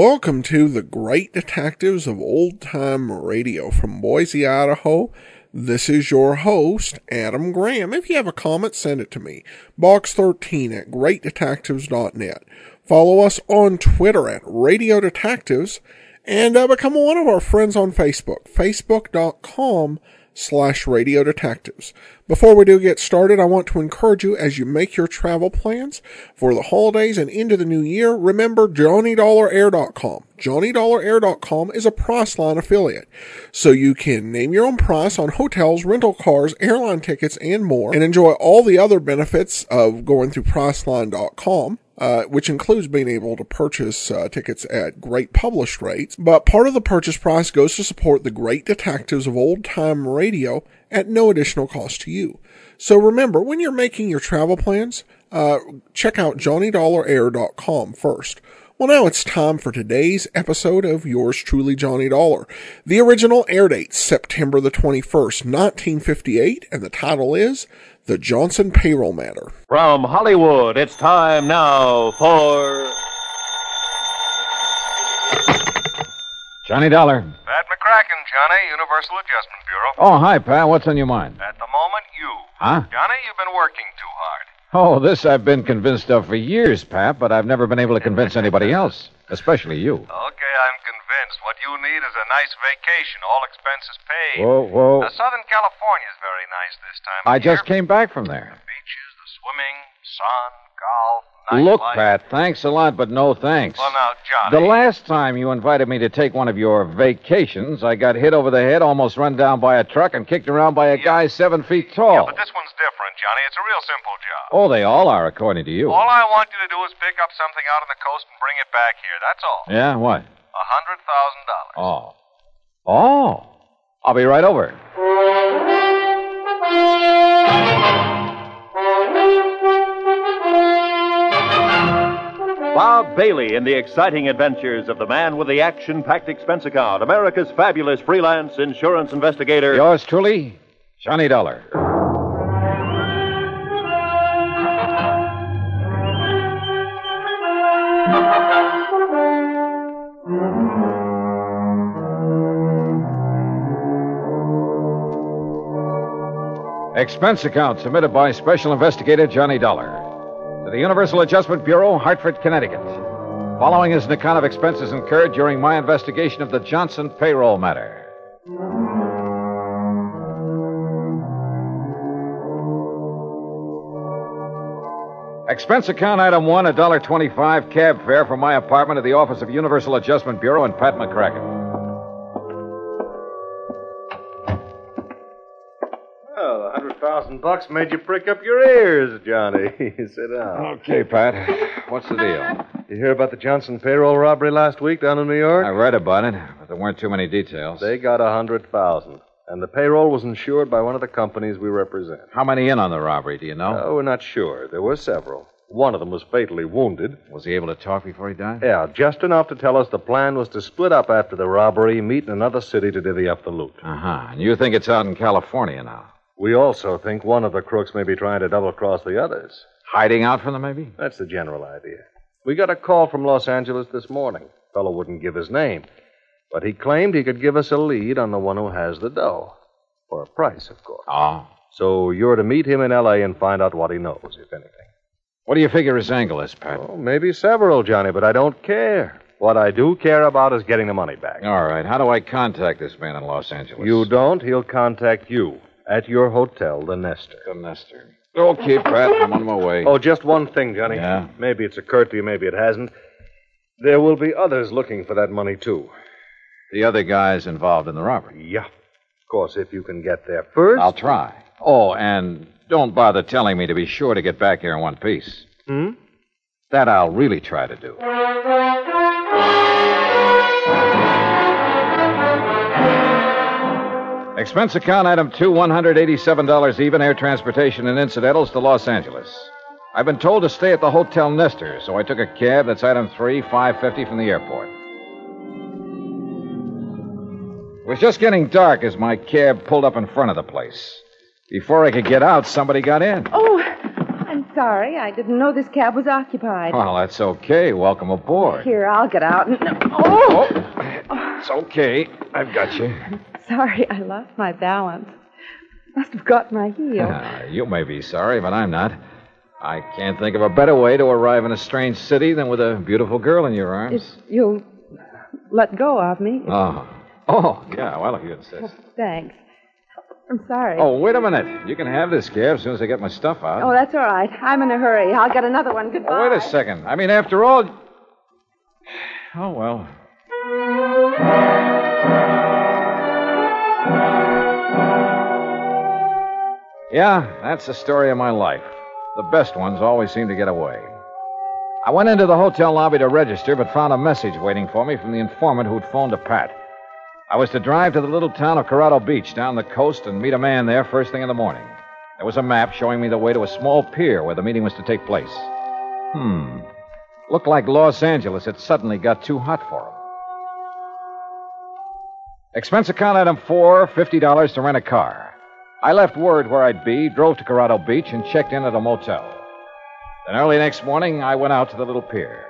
Welcome to the Great Detectives of Old Time Radio from Boise, Idaho. This is your host, Adam Graham. If you have a comment, send it to me. Box13 at greatdetectives.net. Follow us on Twitter at Radio Detectives and uh, become one of our friends on Facebook, facebook.com slash radio detectives. Before we do get started, I want to encourage you as you make your travel plans for the holidays and into the new year, remember JohnnyDollarAir.com. JohnnyDollarAir.com is a Priceline affiliate, so you can name your own price on hotels, rental cars, airline tickets, and more, and enjoy all the other benefits of going through Priceline.com uh, which includes being able to purchase uh, tickets at great published rates. But part of the purchase price goes to support the great detectives of old time radio at no additional cost to you. So remember, when you're making your travel plans, uh, check out JohnnyDollarAir.com first. Well, now it's time for today's episode of Yours Truly, Johnny Dollar. The original air date, September the 21st, 1958, and the title is The Johnson Payroll Matter. From Hollywood, it's time now for. Johnny Dollar. Pat McCracken, Johnny, Universal Adjustment Bureau. Oh, hi, Pat. What's on your mind? At the moment, you. Huh? Johnny, you've been working too hard. Oh, this I've been convinced of for years, Pat, but I've never been able to convince anybody else, especially you. Okay, What you need is a nice vacation, all expenses paid. Whoa, whoa. Now, Southern California's very nice this time. I just came back from there. The beaches, the swimming, sun, golf, Look, nightlife. Pat, thanks a lot, but no thanks. Well, now, Johnny. The last time you invited me to take one of your vacations, I got hit over the head, almost run down by a truck, and kicked around by a guy seven feet tall. Yeah, but this one's different, Johnny. It's a real simple job. Oh, they all are, according to you. All I want you to do is pick up something out on the coast and bring it back here. That's all. Yeah, what? A hundred thousand dollars. Oh. Oh. I'll be right over. Bob Bailey in the exciting adventures of the man with the action packed expense account, America's fabulous freelance insurance investigator. Yours truly, Johnny Dollar. Expense account submitted by Special Investigator Johnny Dollar to the Universal Adjustment Bureau, Hartford, Connecticut. Following is an account of expenses incurred during my investigation of the Johnson payroll matter. Expense account item one, a dollar twenty-five cab fare from my apartment to the office of Universal Adjustment Bureau in Pat McCracken. Thousand bucks made you prick up your ears, Johnny. Sit down. Okay, Pat. What's the deal? You hear about the Johnson payroll robbery last week down in New York? I read about it, but there weren't too many details. They got a hundred thousand, and the payroll was insured by one of the companies we represent. How many in on the robbery, do you know? Oh, we're not sure. There were several. One of them was fatally wounded. Was he able to talk before he died? Yeah, just enough to tell us the plan was to split up after the robbery, meet in another city to divvy up the loot. Uh huh. And you think it's out in California now? We also think one of the crooks may be trying to double cross the others. Hiding out from them, maybe? That's the general idea. We got a call from Los Angeles this morning. Fellow wouldn't give his name, but he claimed he could give us a lead on the one who has the dough. For a price, of course. Ah. So you're to meet him in L.A. and find out what he knows, if anything. What do you figure his angle is, Pat? Oh, maybe several, Johnny, but I don't care. What I do care about is getting the money back. All right. How do I contact this man in Los Angeles? You don't, he'll contact you at your hotel, the Nestor. The Nestor. Okay, Pat. I'm on my way. Oh, just one thing, Johnny. Yeah? Maybe it's occurred to you, maybe it hasn't. There will be others looking for that money, too. The other guys involved in the robbery. Yeah. Of course, if you can get there first. I'll try. Oh, and don't bother telling me to be sure to get back here in one piece. Hmm? That I'll really try to do. Expense account item two, $187 even, air transportation and incidentals to Los Angeles. I've been told to stay at the Hotel Nestor, so I took a cab that's item three, 550 from the airport. It was just getting dark as my cab pulled up in front of the place. Before I could get out, somebody got in. Oh, I'm sorry. I didn't know this cab was occupied. Well, that's okay. Welcome aboard. Here, I'll get out. And... Oh! oh. It's okay. I've got you. Sorry, I lost my balance. Must have got my heel. Ah, you may be sorry, but I'm not. I can't think of a better way to arrive in a strange city than with a beautiful girl in your arms. If you'll let go of me. Oh. Oh, yeah, well, if you insist. Thanks. I'm sorry. Oh, wait a minute. You can have this cab as soon as I get my stuff out. Oh, that's all right. I'm in a hurry. I'll get another one. Goodbye. Oh, wait a second. I mean, after all. Oh, well. Yeah, that's the story of my life. The best ones always seem to get away. I went into the hotel lobby to register, but found a message waiting for me from the informant who'd phoned to Pat. I was to drive to the little town of Corrado Beach down the coast and meet a man there first thing in the morning. There was a map showing me the way to a small pier where the meeting was to take place. Hmm. Looked like Los Angeles had suddenly got too hot for him. Expense account item four, $50 to rent a car. I left word where I'd be, drove to Corrado Beach, and checked in at a motel. Then early next morning, I went out to the little pier.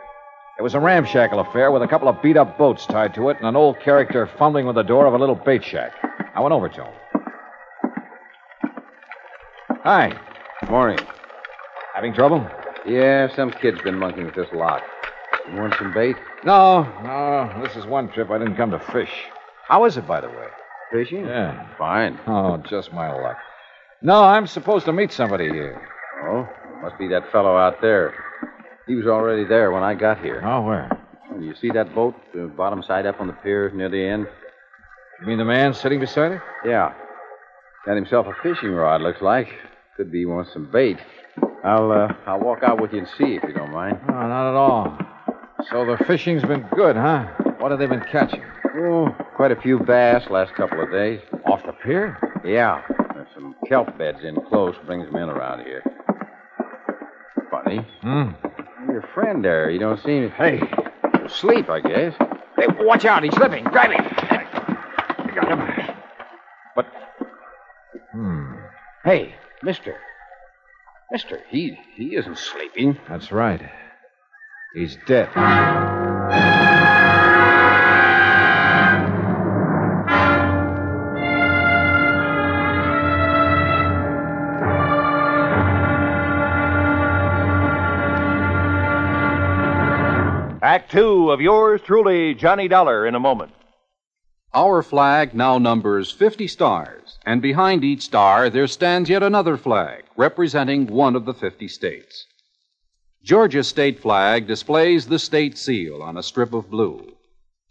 It was a ramshackle affair with a couple of beat up boats tied to it and an old character fumbling with the door of a little bait shack. I went over to him. Hi. Morning. Having trouble? Yeah, some kid's been monkeying with this lock. You want some bait? No, no. This is one trip I didn't come to fish. How is it, by the way? Fishing? Yeah. Fine. Oh, just my luck. No, I'm supposed to meet somebody here. Oh, must be that fellow out there. He was already there when I got here. Oh, where? You see that boat, the bottom side up on the pier near the end? You mean the man sitting beside it? Yeah. Got himself a fishing rod, looks like. Could be he wants some bait. I'll uh, I'll walk out with you and see if you don't mind. Oh, not at all. So the fishing's been good, huh? What have they been catching? Oh, quite a few bass last couple of days. Off the pier? Yeah. There's some kelp beds in close. Brings them in around here. Funny. Hmm. Your friend there, you don't seem. Hey. Asleep, I guess. Hey, watch out. He's slipping. Grab him. I got him. But. Hmm. Hey, mister. Mister, he he isn't sleeping. That's right. He's dead. Act two of yours truly, Johnny Dollar, in a moment. Our flag now numbers 50 stars, and behind each star there stands yet another flag representing one of the 50 states. Georgia's state flag displays the state seal on a strip of blue.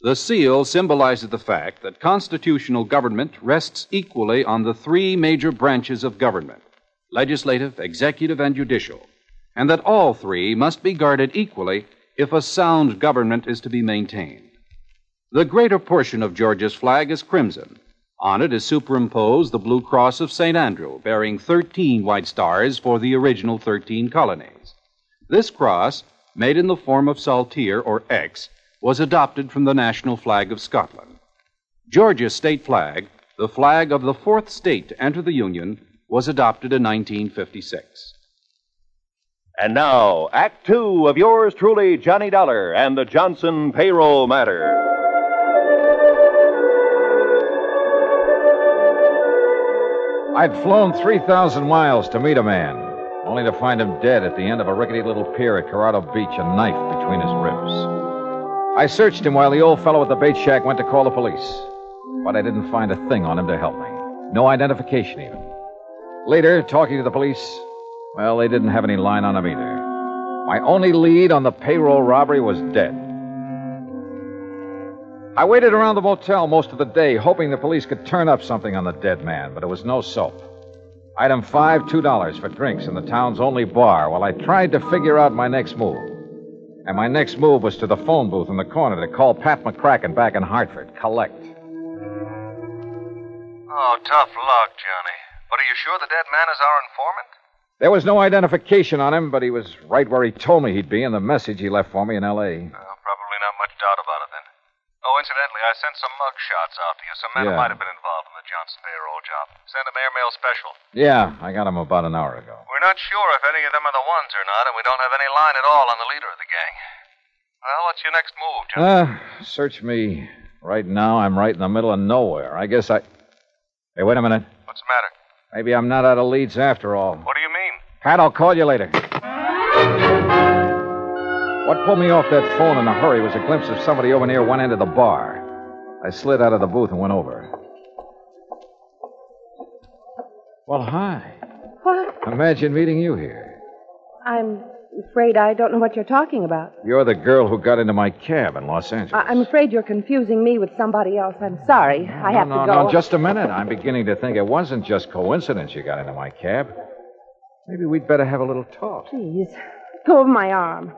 The seal symbolizes the fact that constitutional government rests equally on the three major branches of government legislative, executive, and judicial, and that all three must be guarded equally if a sound government is to be maintained. The greater portion of Georgia's flag is crimson. On it is superimposed the blue cross of St. Andrew, bearing 13 white stars for the original 13 colonies. This cross, made in the form of saltire or X, was adopted from the national flag of Scotland. Georgia's state flag, the flag of the fourth state to enter the Union, was adopted in 1956. And now, Act two of yours truly, Johnny Dollar, and the Johnson payroll matter. I'd flown 3,000 miles to meet a man, only to find him dead at the end of a rickety little pier at Corrado Beach, a knife between his ribs. I searched him while the old fellow at the bait shack went to call the police, but I didn't find a thing on him to help me. No identification, even. Later, talking to the police, well, they didn't have any line on him either. My only lead on the payroll robbery was dead. I waited around the motel most of the day, hoping the police could turn up something on the dead man, but it was no soap. Item five, two dollars for drinks in the town's only bar while I tried to figure out my next move. And my next move was to the phone booth in the corner to call Pat McCracken back in Hartford. Collect. Oh, tough luck, Johnny. But are you sure the dead man is our informant? There was no identification on him, but he was right where he told me he'd be in the message he left for me in L.A. Well, probably not much doubt about it then. Oh, incidentally, I sent some mug shots out to you. Some men Yeah. might have been involved in the Johnson payroll job. Send them airmail special. Yeah, I got them about an hour ago. We're not sure if any of them are the ones or not, and we don't have any line at all on the leader of the gang. Well, what's your next move, John? Ah, search me. Right now, I'm right in the middle of nowhere. I guess I. Hey, wait a minute. What's the matter? Maybe I'm not out of leads after all. What do you mean? Pat, I'll call you later. What pulled me off that phone in a hurry was a glimpse of somebody over near one end of the bar. I slid out of the booth and went over. Well, hi. What? Imagine meeting you here. I'm afraid I don't know what you're talking about. You're the girl who got into my cab in Los Angeles. I- I'm afraid you're confusing me with somebody else. I'm sorry. I have no, to go. No, No, just a minute. I'm beginning to think it wasn't just coincidence you got into my cab. Maybe we'd better have a little talk. Please, go of my arm.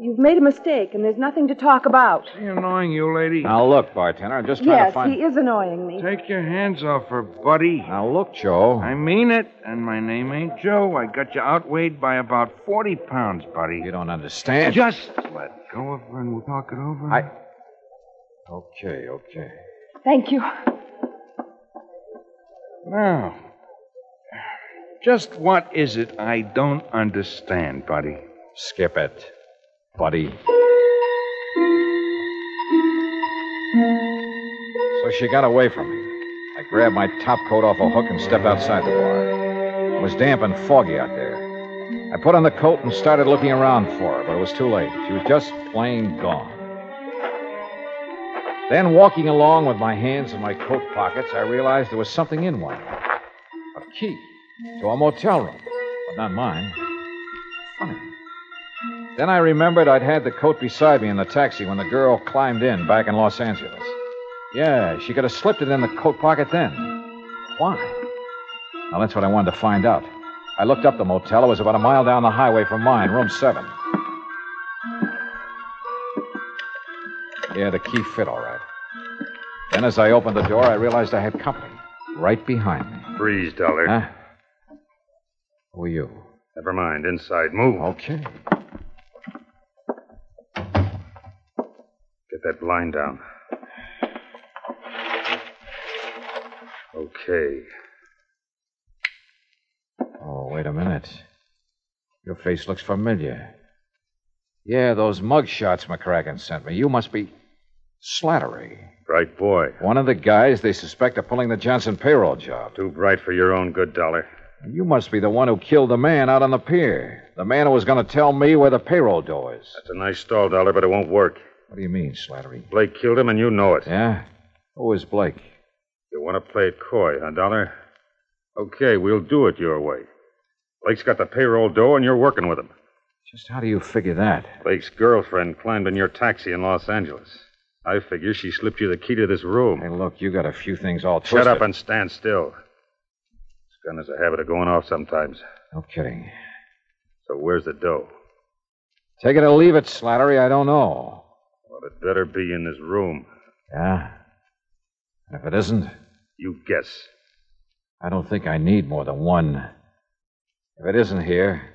You've made a mistake, and there's nothing to talk about. Is he annoying you, lady? Now, look, bartender, I'm just trying Yes, to find. he is annoying me. Take your hands off her, buddy. Now, look, Joe. I mean it, and my name ain't Joe. I got you outweighed by about 40 pounds, buddy. You don't understand. Just let go of her and we'll talk it over. I. Okay, okay. Thank you. Now, just what is it I don't understand, buddy? Skip it, buddy. So she got away from me. I grabbed my top coat off a hook and stepped outside the bar. It was damp and foggy out there. I put on the coat and started looking around for her, but it was too late. She was just plain gone. Then, walking along with my hands in my coat pockets, I realized there was something in one a key to a motel room, but not mine. Funny. Then I remembered I'd had the coat beside me in the taxi when the girl climbed in back in Los Angeles. Yeah, she could have slipped it in the coat pocket then. Why? Now, that's what I wanted to find out. I looked up the motel. It was about a mile down the highway from mine, room seven. Yeah, the key fit all right. Then, as I opened the door, I realized I had company right behind me. Freeze, Dollar. Huh? Who are you? Never mind. Inside. Move. Okay. That blind down. Okay. Oh, wait a minute. Your face looks familiar. Yeah, those mug shots McCracken sent me. You must be Slattery. Bright boy. One of the guys they suspect of pulling the Johnson payroll job. Too bright for your own good, Dollar. You must be the one who killed the man out on the pier. The man who was going to tell me where the payroll door is. That's a nice stall, Dollar, but it won't work. What do you mean, Slattery? Blake killed him, and you know it. Yeah? Who is Blake? You want to play it coy, huh, Dollar? Okay, we'll do it your way. Blake's got the payroll dough, and you're working with him. Just how do you figure that? Blake's girlfriend climbed in your taxi in Los Angeles. I figure she slipped you the key to this room. Hey, look, you got a few things all twisted. Shut up and stand still. This gun has a habit of going off sometimes. No kidding. So where's the dough? Take it or leave it, Slattery. I don't know. Well, it better be in this room. Yeah? And if it isn't, You guess. I don't think I need more than one. If it isn't here,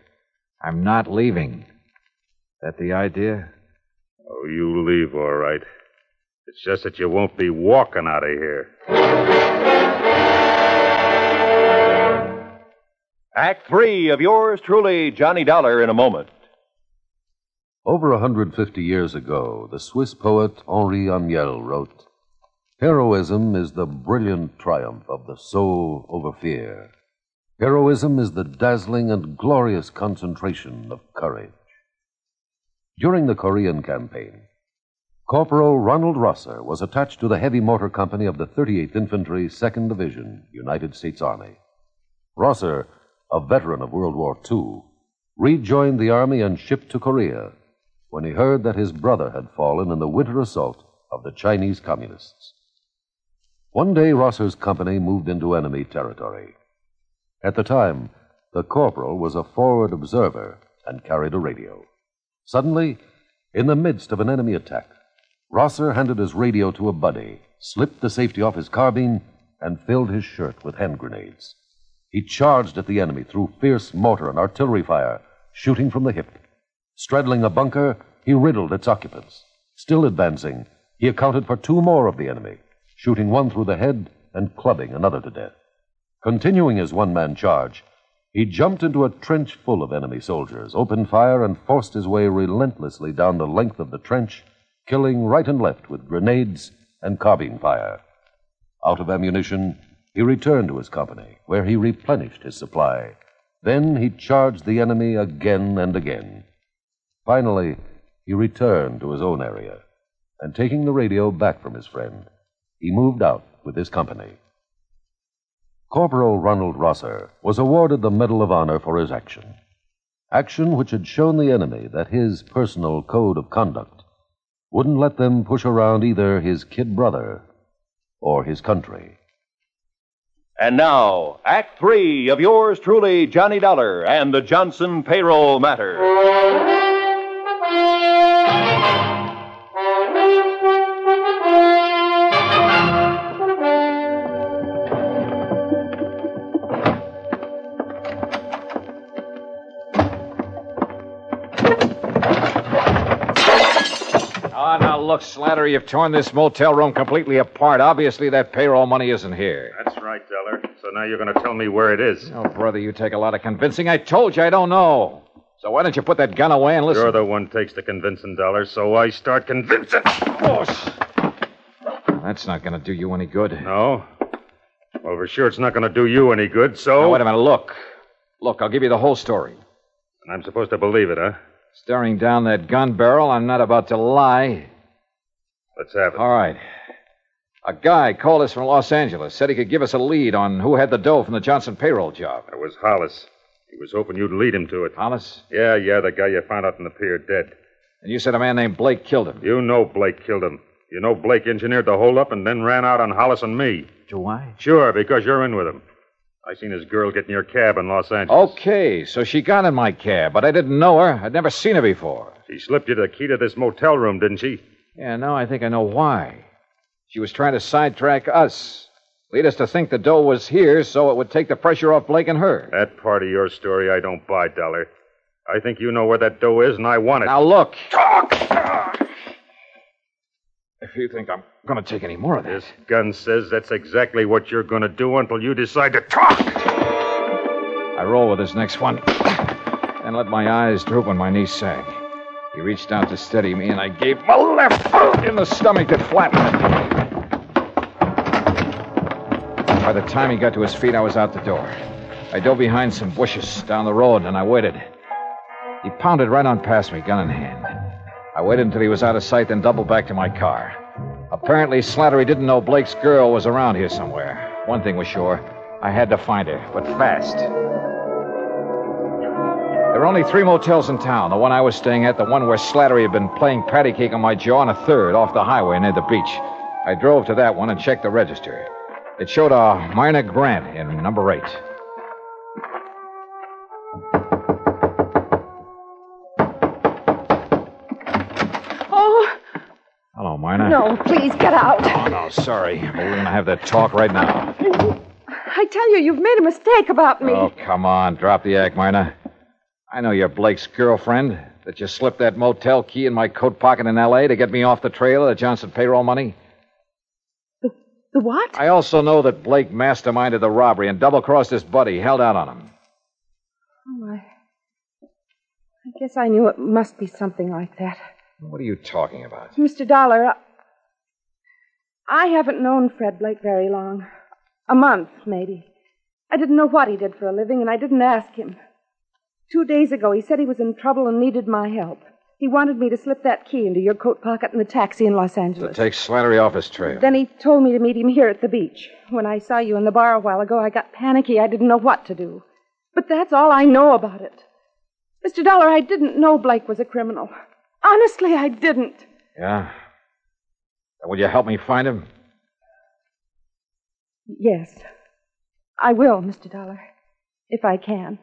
I'm not leaving. That the idea? Oh, you leave, all right. It's just that you won't be walking out of here. Act three of yours truly, Johnny Dollar, in a moment. Over 150 years ago, the Swiss poet Henri Amiel wrote Heroism is the brilliant triumph of the soul over fear. Heroism is the dazzling and glorious concentration of courage. During the Korean campaign, Corporal Ronald Rosser was attached to the heavy mortar company of the 38th Infantry, 2nd Division, United States Army. Rosser, a veteran of World War II, rejoined the Army and shipped to Korea when he heard that his brother had fallen in the winter assault of the Chinese Communists. One day, Rosser's company moved into enemy territory. At the time, the corporal was a forward observer and carried a radio. Suddenly, in the midst of an enemy attack, Rosser handed his radio to a buddy, slipped the safety off his carbine, and filled his shirt with hand grenades. He charged at the enemy through fierce mortar and artillery fire, shooting from the hip. Straddling a bunker, he riddled its occupants. Still advancing, he accounted for two more of the enemy, shooting one through the head and clubbing another to death. Continuing his one man charge, He jumped into a trench full of enemy soldiers, opened fire, and forced his way relentlessly down the length of the trench, killing right and left with grenades and carbine fire. Out of ammunition, he returned to his company, where he replenished his supply. Then he charged the enemy again and again. Finally, he returned to his own area, and taking the radio back from his friend, he moved out with his company. Corporal Ronald Rosser was awarded the Medal of Honor for his action. Action which had shown the enemy that his personal code of conduct wouldn't let them push around either his kid brother or his country. And now, Act Three of yours truly, Johnny Dollar and the Johnson Payroll Matter. Ah, now look, Slattery, you've torn this motel room completely apart. Obviously, that payroll money isn't here. That's right, Dollar. So now you're going to tell me where it is. Oh, brother, you take a lot of convincing. I told you I don't know. So why don't you put that gun away and listen? You're the one takes the convincing, Dollar, so I start convincing. Oh, That's not going to do you any good. No? Well, for sure it's not going to do you any good, so. Now, wait a minute. Look. Look, I'll give you the whole story. And I'm supposed to believe it, huh? Staring down that gun barrel, I'm not about to lie. Let's have it. All right. A guy called us from Los Angeles, said he could give us a lead on who had the dough from the Johnson payroll job. It was Hollis. He was hoping you'd lead him to it. Hollis? Yeah, yeah, the guy you found out in the pier dead. And you said a man named Blake killed him. You know Blake killed him. You know Blake engineered the holdup and then ran out on Hollis and me. Do I? Sure, because you're in with him. I seen his girl get in your cab in Los Angeles. Okay, so she got in my cab, but I didn't know her. I'd never seen her before. She slipped you the key to this motel room, didn't she? Yeah, now I think I know why. She was trying to sidetrack us. Lead us to think the dough was here so it would take the pressure off Blake and her. That part of your story I don't buy, Dollar. I think you know where that dough is, and I want it. Now look. Talk! If you think I'm going to take any more of this. This gun says that's exactly what you're going to do until you decide to talk. I roll with this next one. And let my eyes droop and my knees sag. He reached out to steady me, and I gave him a left in the stomach that flattened him. By the time he got to his feet, I was out the door. I dove behind some bushes down the road, and I waited. He pounded right on past me, gun in hand. I waited until he was out of sight, then doubled back to my car. Apparently, Slattery didn't know Blake's girl was around here somewhere. One thing was sure I had to find her, but fast. There were only three motels in town the one I was staying at, the one where Slattery had been playing patty cake on my jaw, and a third off the highway near the beach. I drove to that one and checked the register. It showed a Myrna Grant in number eight. No, please get out. Oh, no, sorry. But we're going to have that talk right now. I tell you, you've made a mistake about me. Oh, come on. Drop the act, Myrna. I know you're Blake's girlfriend, that you slipped that motel key in my coat pocket in L.A. to get me off the trail of the Johnson payroll money. The what? I also know that Blake masterminded the robbery and double crossed his buddy, held out on him. Oh, I. I guess I knew it must be something like that. What are you talking about? Mr. Dollar, I, haven't known Fred Blake very long. A month, maybe. I didn't know what he did for a living, and I didn't ask him. Two days ago, he said he was in trouble and needed my help. He wanted me to slip that key into your coat pocket in the taxi in Los To Angeles. take Slattery off his trail. Then he told me to meet him here at the beach. When I saw you in the bar a while ago, I got panicky. I didn't know what to do. But that's all I know about it. Mr. Dollar, I didn't know Blake was a criminal. Honestly, I didn't. Yeah? Will you help me find him? Yes. I will, Mr. Dollar. If I can.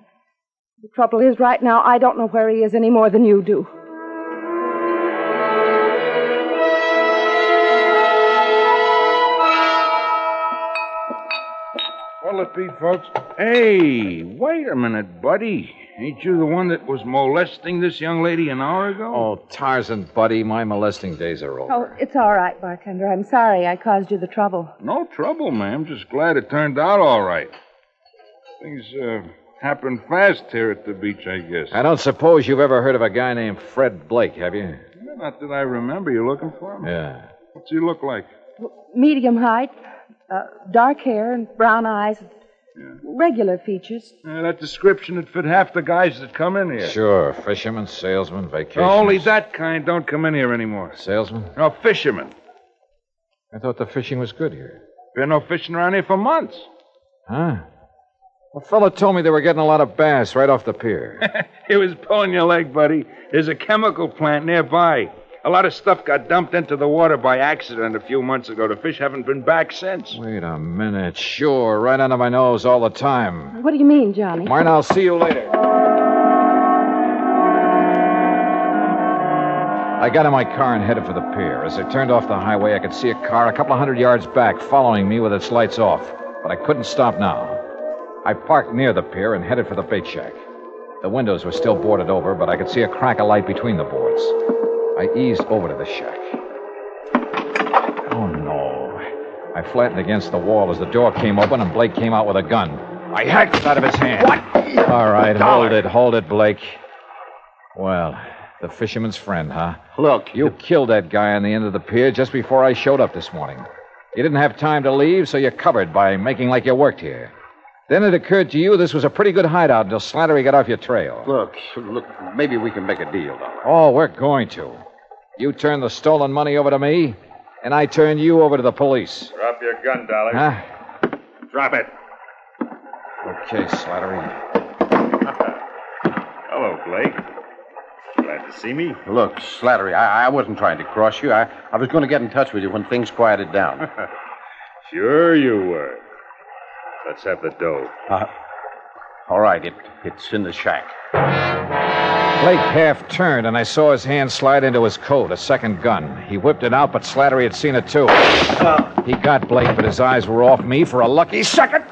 The trouble is, right now, I don't know where he is any more than you do. What'll it be, folks? Hey, wait a minute, buddy. Ain't you the one that was molesting this young lady an hour ago? Oh, Tarzan, buddy, my molesting days are over. Oh, it's all right, bartender. I'm sorry I caused you the trouble. No trouble, ma'am. Just glad it turned out all right. Things, uh, Happened fast here at the beach, I guess. I don't suppose you've ever heard of a guy named Fred Blake, have you? Not that I remember. You looking for him? Yeah. What's he look like? Medium height, uh, dark hair and brown eyes. Regular features. Uh, that description would fit half the guys that come in here. Sure. Fisherman, salesman, vacation. Only that kind don't come in here anymore. Salesmen? No, fishermen. I thought the fishing was good here. Been no fishing around here for months. Huh? A fellow told me they were getting a lot of bass right off the pier. It was pulling your leg, buddy. There's a chemical plant nearby. A lot of stuff got dumped into the water by accident a few months ago. The fish haven't been back since. Wait a minute. Sure, right under my nose all the time. What do you mean, Johnny? Myrna, I'll see you later. I got in my car and headed for the pier. As I turned off the highway, I could see a car a couple of hundred yards back following me with its lights off. But I couldn't stop now. I parked near the pier and headed for the bait shack. The windows were still boarded over, but I could see a crack of light between the boards. I eased over to the shack. Oh, no. I flattened against the wall as the door came open and Blake came out with a gun. I hacked it out of his hand. What? All right, hold it, hold it, Blake. Well, the fisherman's friend, huh? Look. You killed that guy on the end of the pier just before I showed up this morning. You didn't have time to leave, so you covered by making like you worked here. Then it occurred to you this was a pretty good hideout until Slattery got off your trail. Look, look, maybe we can make a deal, Dollar. Oh, we're going to. You turn the stolen money over to me, and I turn you over to the police. Drop your gun, Dollar. Huh? Drop it. Okay, Slattery. Hello, Blake. Glad to see me. Look, Slattery, I, I wasn't trying to cross you. I, I was going to get in touch with you when things quieted down. Sure you were. Let's have the dough. Uh, all right, it, it's in the shack. Blake half turned, and I saw his hand slide into his coat, a second gun. He whipped it out, but Slattery had seen it too. He got Blake, but his eyes were off me for a lucky second.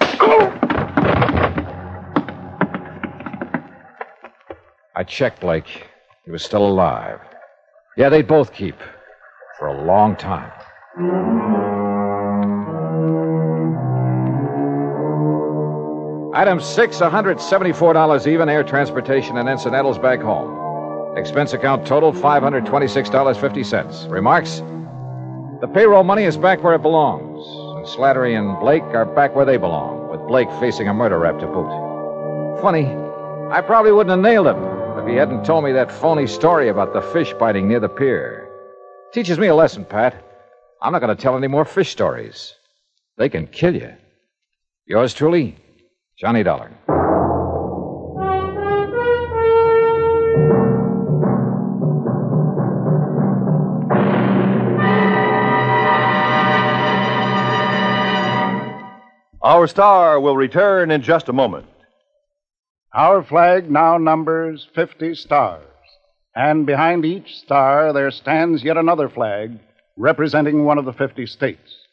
I checked Blake. He was still alive. Yeah, they'd both keep. For a long time. Item six, $174 even, air transportation and incidentals back home. Expense account total, $526.50. Remarks? The payroll money is back where it belongs, and Slattery and Blake are back where they belong, with Blake facing a murder rap to boot. Funny, I probably wouldn't have nailed him if he hadn't told me that phony story about the fish biting near the pier. Teaches me a lesson, Pat. I'm not going to tell any more fish stories. They can kill you. Yours truly, Johnny Dollar. Our star will return in just a moment. Our flag now numbers 50 stars, and behind each star there stands yet another flag representing one of the 50 states.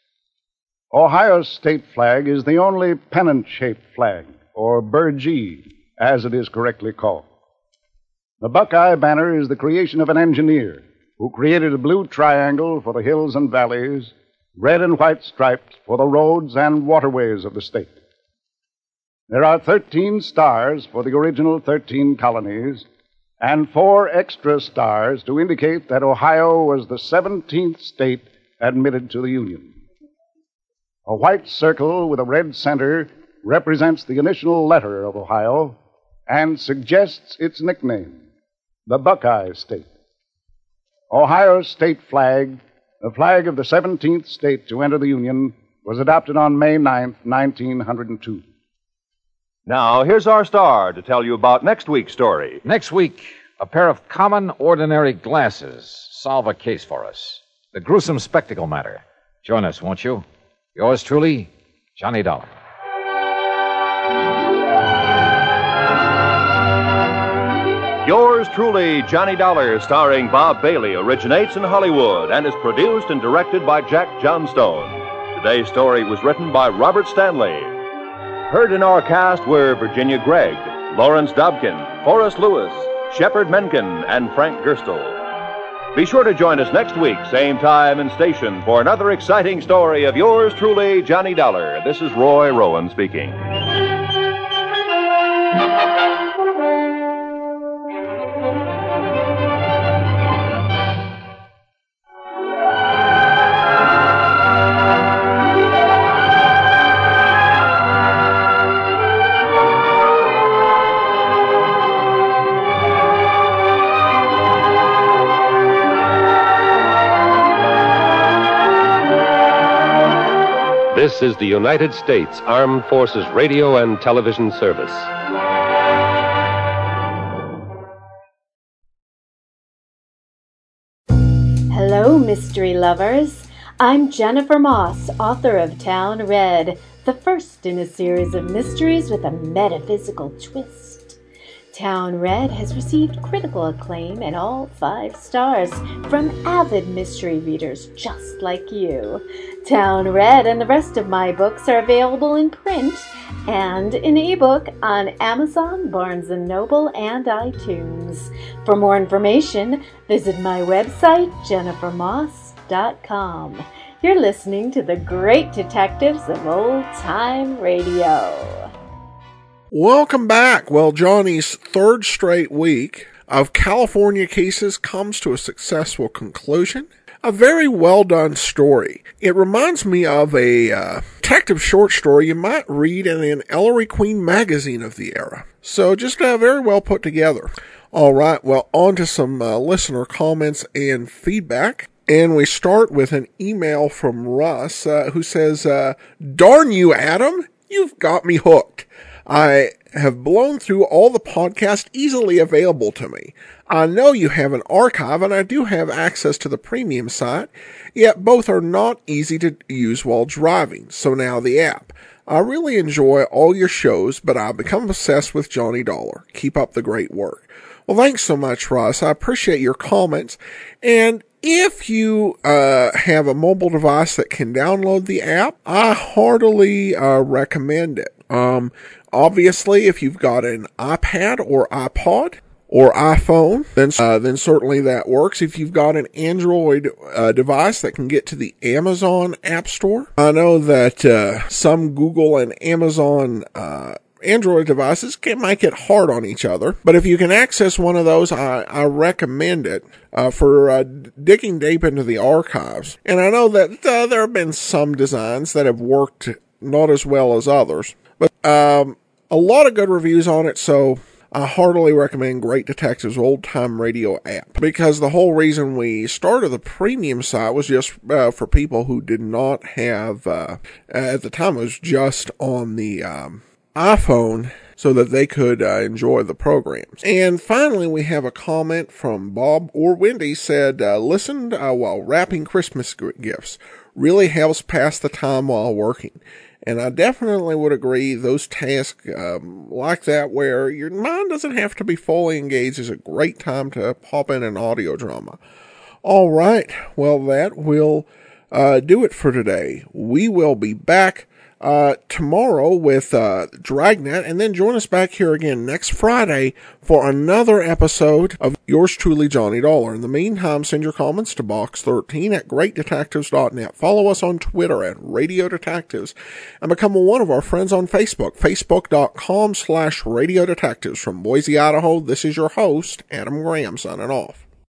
Ohio's state flag is the only pennant shaped flag, or burgee, as it is correctly called. The Buckeye banner is the creation of an engineer who created a blue triangle for the hills and valleys, red and white stripes for the roads and waterways of the state. There are 13 stars for the original 13 colonies, and four extra stars to indicate that Ohio was the 17th state admitted to the Union. A white circle with a red center represents the initial letter of Ohio and suggests its nickname, the Buckeye State. Ohio's state flag, the flag of the 17th state to enter the Union, was adopted on May 9, 1902. Now, here's our star to tell you about next week's story. Next week, a pair of common, ordinary glasses solve a case for us. The gruesome spectacle matter. Join us, won't you? Yours truly, Johnny Dollar. Yours truly, Johnny Dollar, starring Bob Bailey, originates in Hollywood and is produced and directed by Jack Johnstone. Today's story was written by Robert Stanley. Heard in our cast were Virginia Gregg, Lawrence Dobkin, Forrest Lewis, Shepard Menken, and Frank Gerstle. Be sure to join us next week, same time and station, for another exciting story of yours truly, Johnny Dollar. This is Roy Rowan speaking. This is the United States Armed Forces Radio and Television Service. Hello, mystery lovers. I'm Jennifer Moss, author of Town Red, the first in a series of mysteries with a metaphysical twist. Town Red has received critical acclaim and all five stars from avid mystery readers just like you. Town Red and the rest of my books are available in print and in ebook on Amazon, Barnes & Noble, and iTunes. For more information, visit my website, jennifermoss.com. You're listening to the great detectives of old time radio. Welcome back. Well, Johnny's third straight week of California cases comes to a successful conclusion. A very well done story. It reminds me of a uh, detective short story you might read in an Ellery Queen magazine of the era. So just uh, very well put together. All right, well, on to some uh, listener comments and feedback. And we start with an email from Russ uh, who says, uh, Darn you, Adam, you've got me hooked. I have blown through all the podcasts easily available to me. I know you have an archive and I do have access to the premium site, yet both are not easy to use while driving. So now the app. I really enjoy all your shows, but I've become obsessed with Johnny Dollar. Keep up the great work. Well, thanks so much, Russ. I appreciate your comments. And if you uh, have a mobile device that can download the app, I heartily uh, recommend it. Um, obviously, if you've got an iPad or iPod or iPhone, then uh, then certainly that works. If you've got an Android uh, device that can get to the Amazon App Store, I know that uh, some Google and Amazon uh, Android devices can make it hard on each other. But if you can access one of those, I, I recommend it uh, for uh, digging deep into the archives. And I know that there have been some designs that have worked not as well as others, um, a lot of good reviews on it. So I heartily recommend Great Detectives Old Time Radio app because the whole reason we started the premium site was just uh, for people who did not have, uh, at the time, it was just on the um, iPhone so that they could uh, enjoy the programs. And finally, we have a comment from Bob or Wendy said, uh, listened uh, while wrapping Christmas gifts. Really helps pass the time while working. And I definitely would agree those tasks um, like that where your mind doesn't have to be fully engaged is a great time to pop in an audio drama. All right. Well, that will uh, do it for today. We will be back uh, tomorrow with uh, Dragnet, and then join us back here again next Friday for another episode of yours truly, Johnny Dollar. In the meantime, send your comments to box13 at greatdetectives.net. Follow us on Twitter at Radio Detectives, and become one of our friends on Facebook, facebook.com slash Radio Detectives. From Boise, Idaho, this is your host, Adam Graham, signing off.